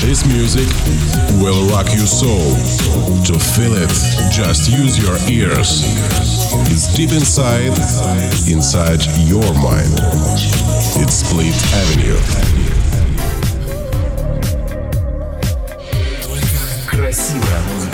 This music will rock your soul. To feel it, just use your ears. It's deep inside, inside your mind. It's Split Avenue. Красивая музыка.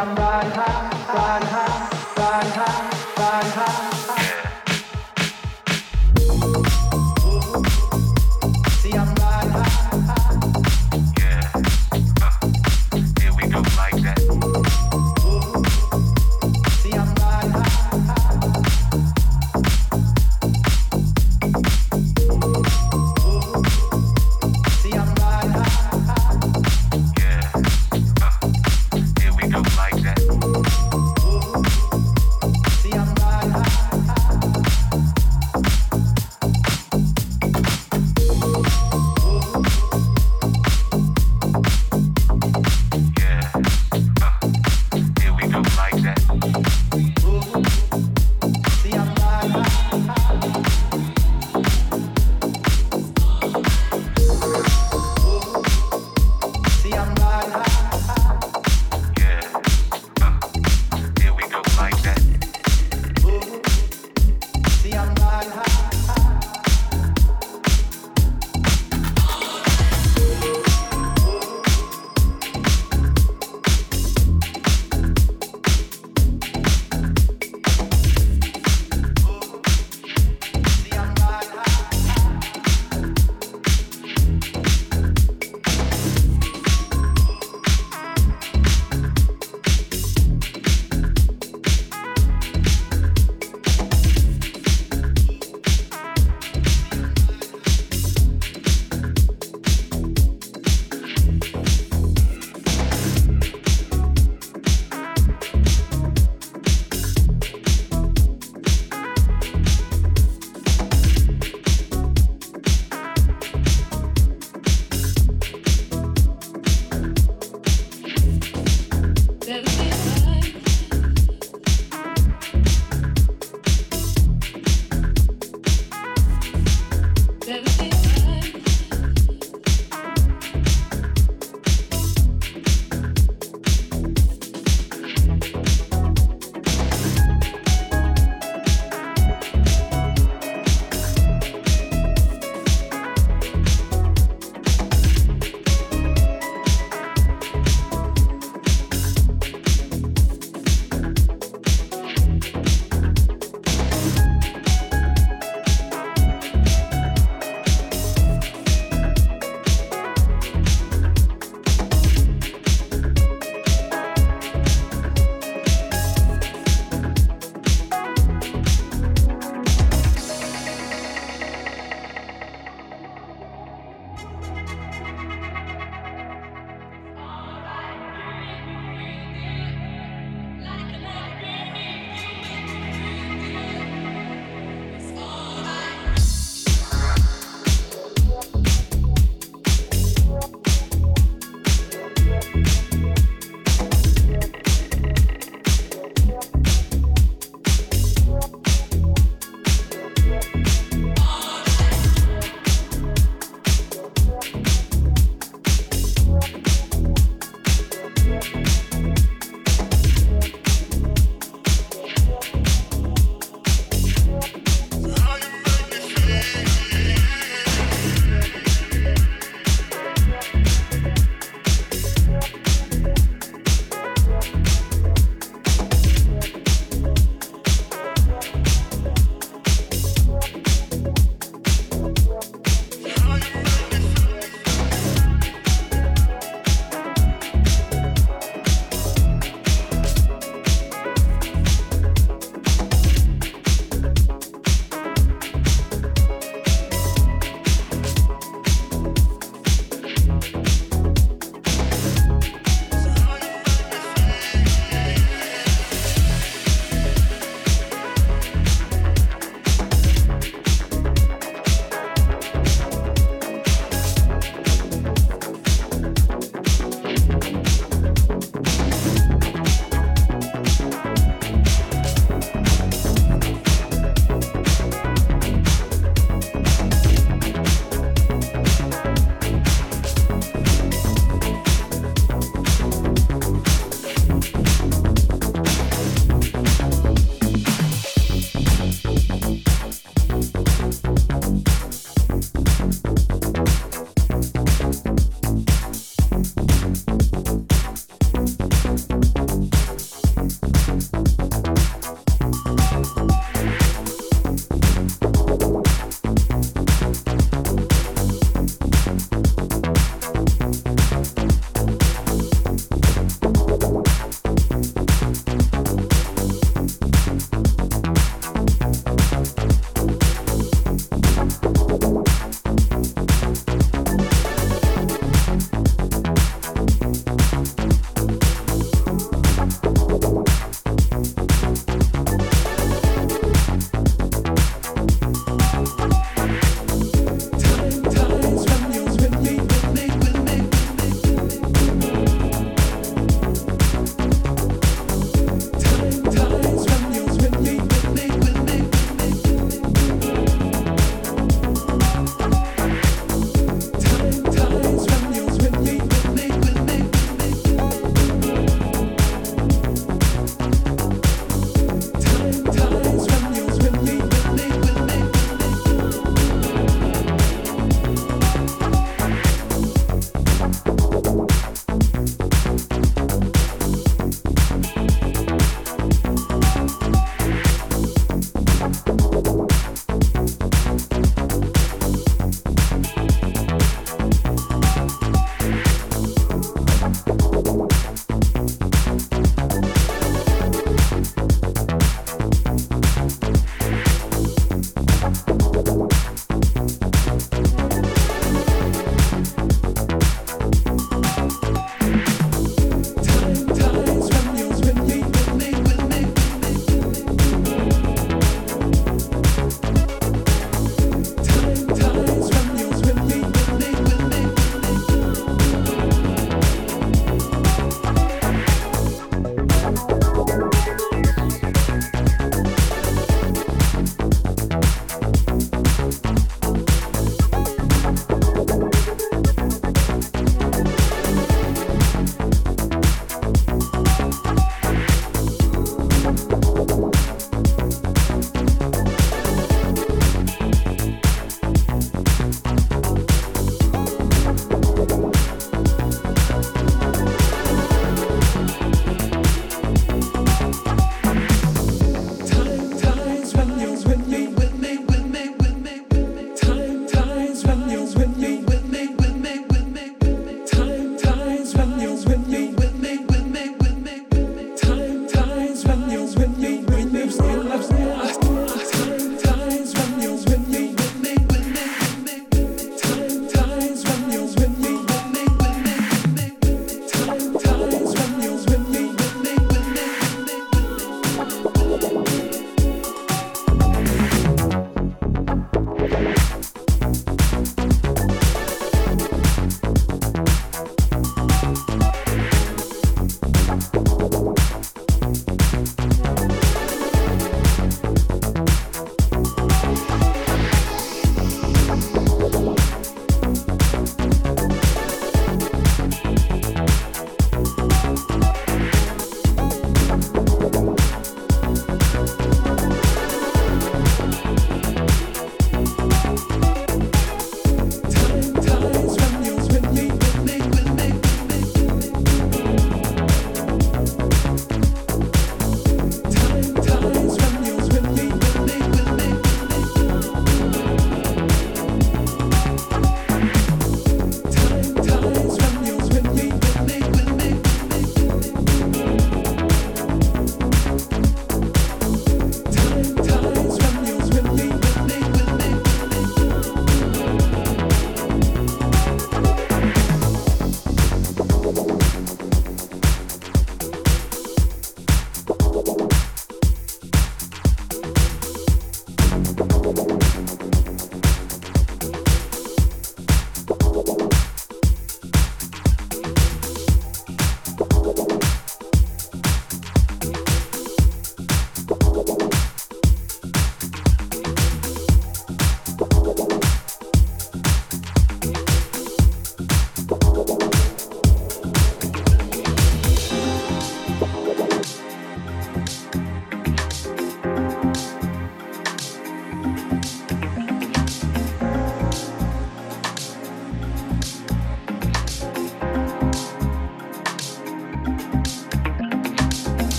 I'm right high.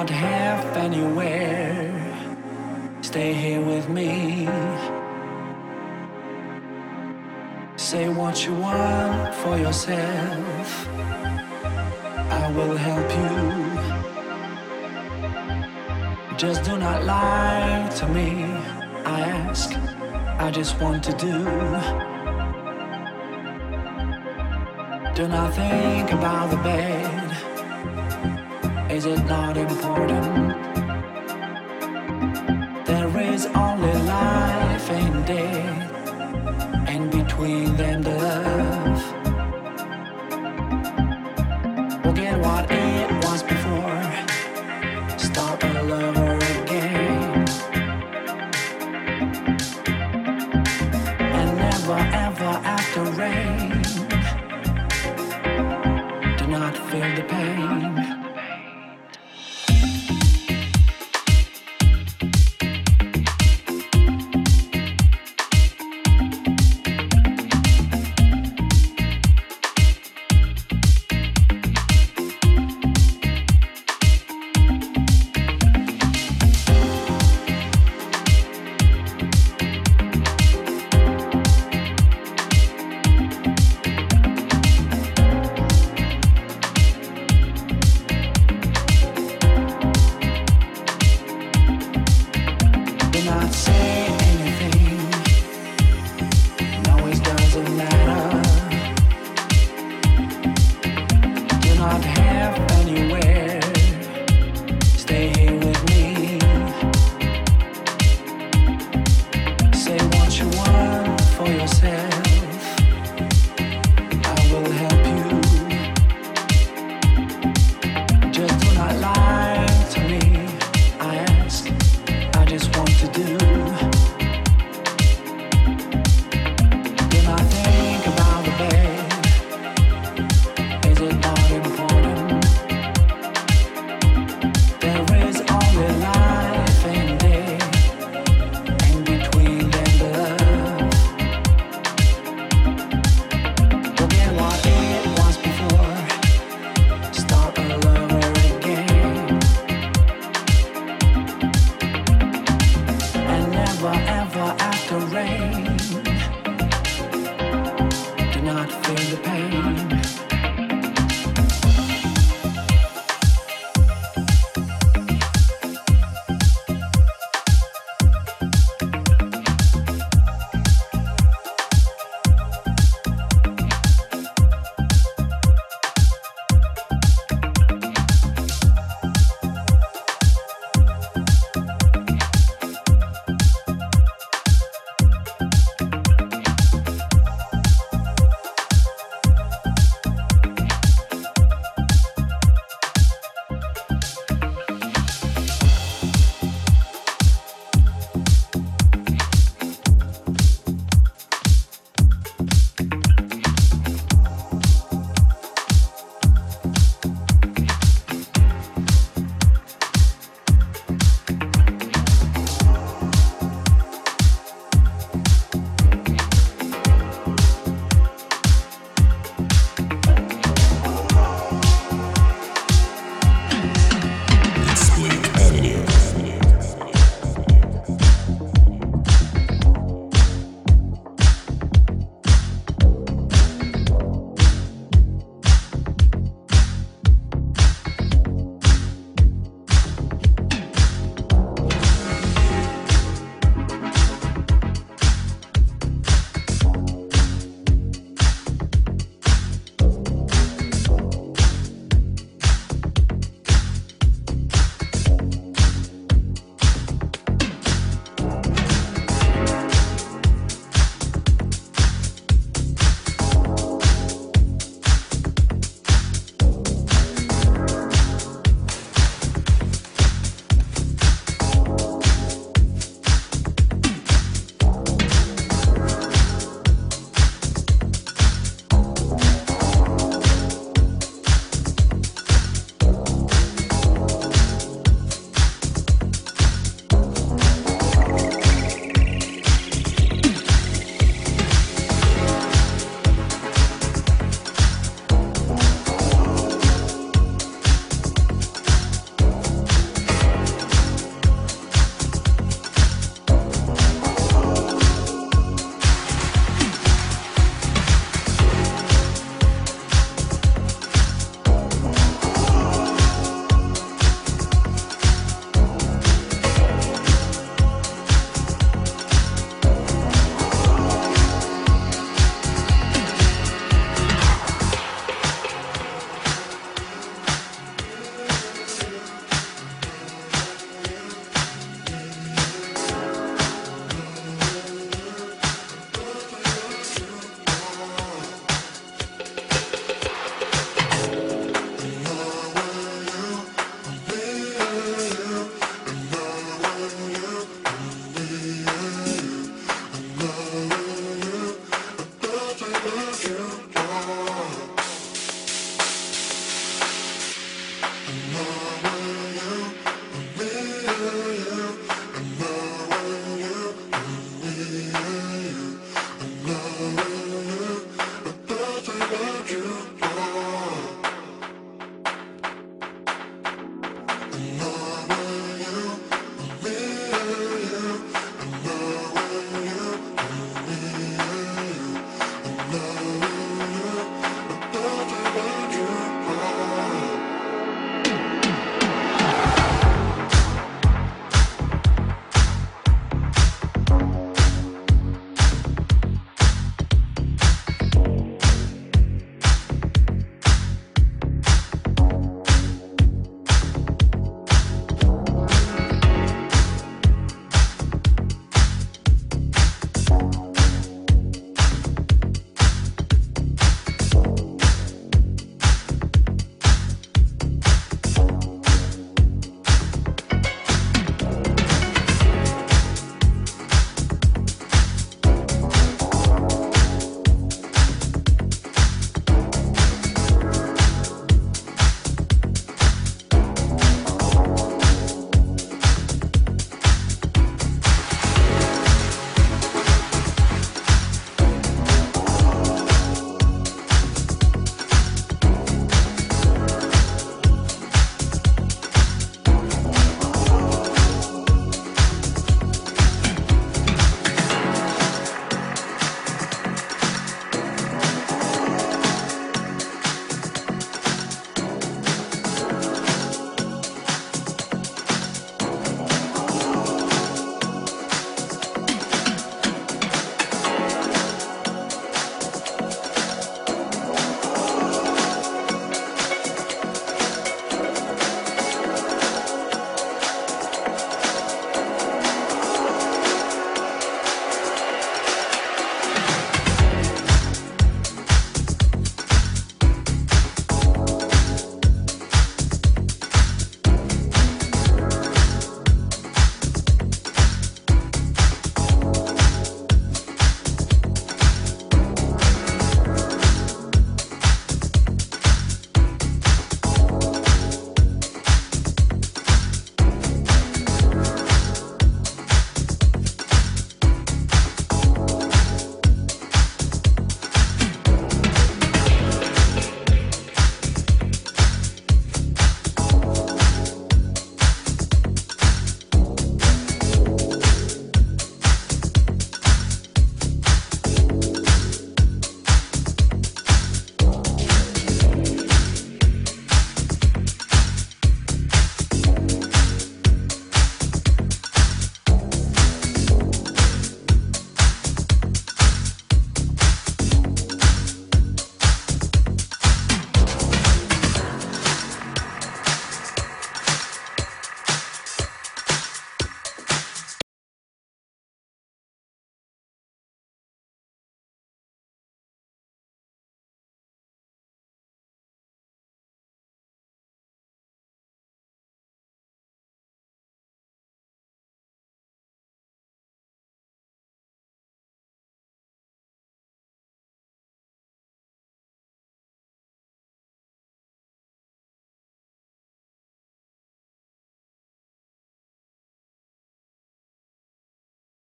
Not have anywhere. Stay here with me. Say what you want for yourself. I will help you. Just do not lie to me. I ask, I just want to do. Do not think about the bed. Is it not important? There is only life and death, and between them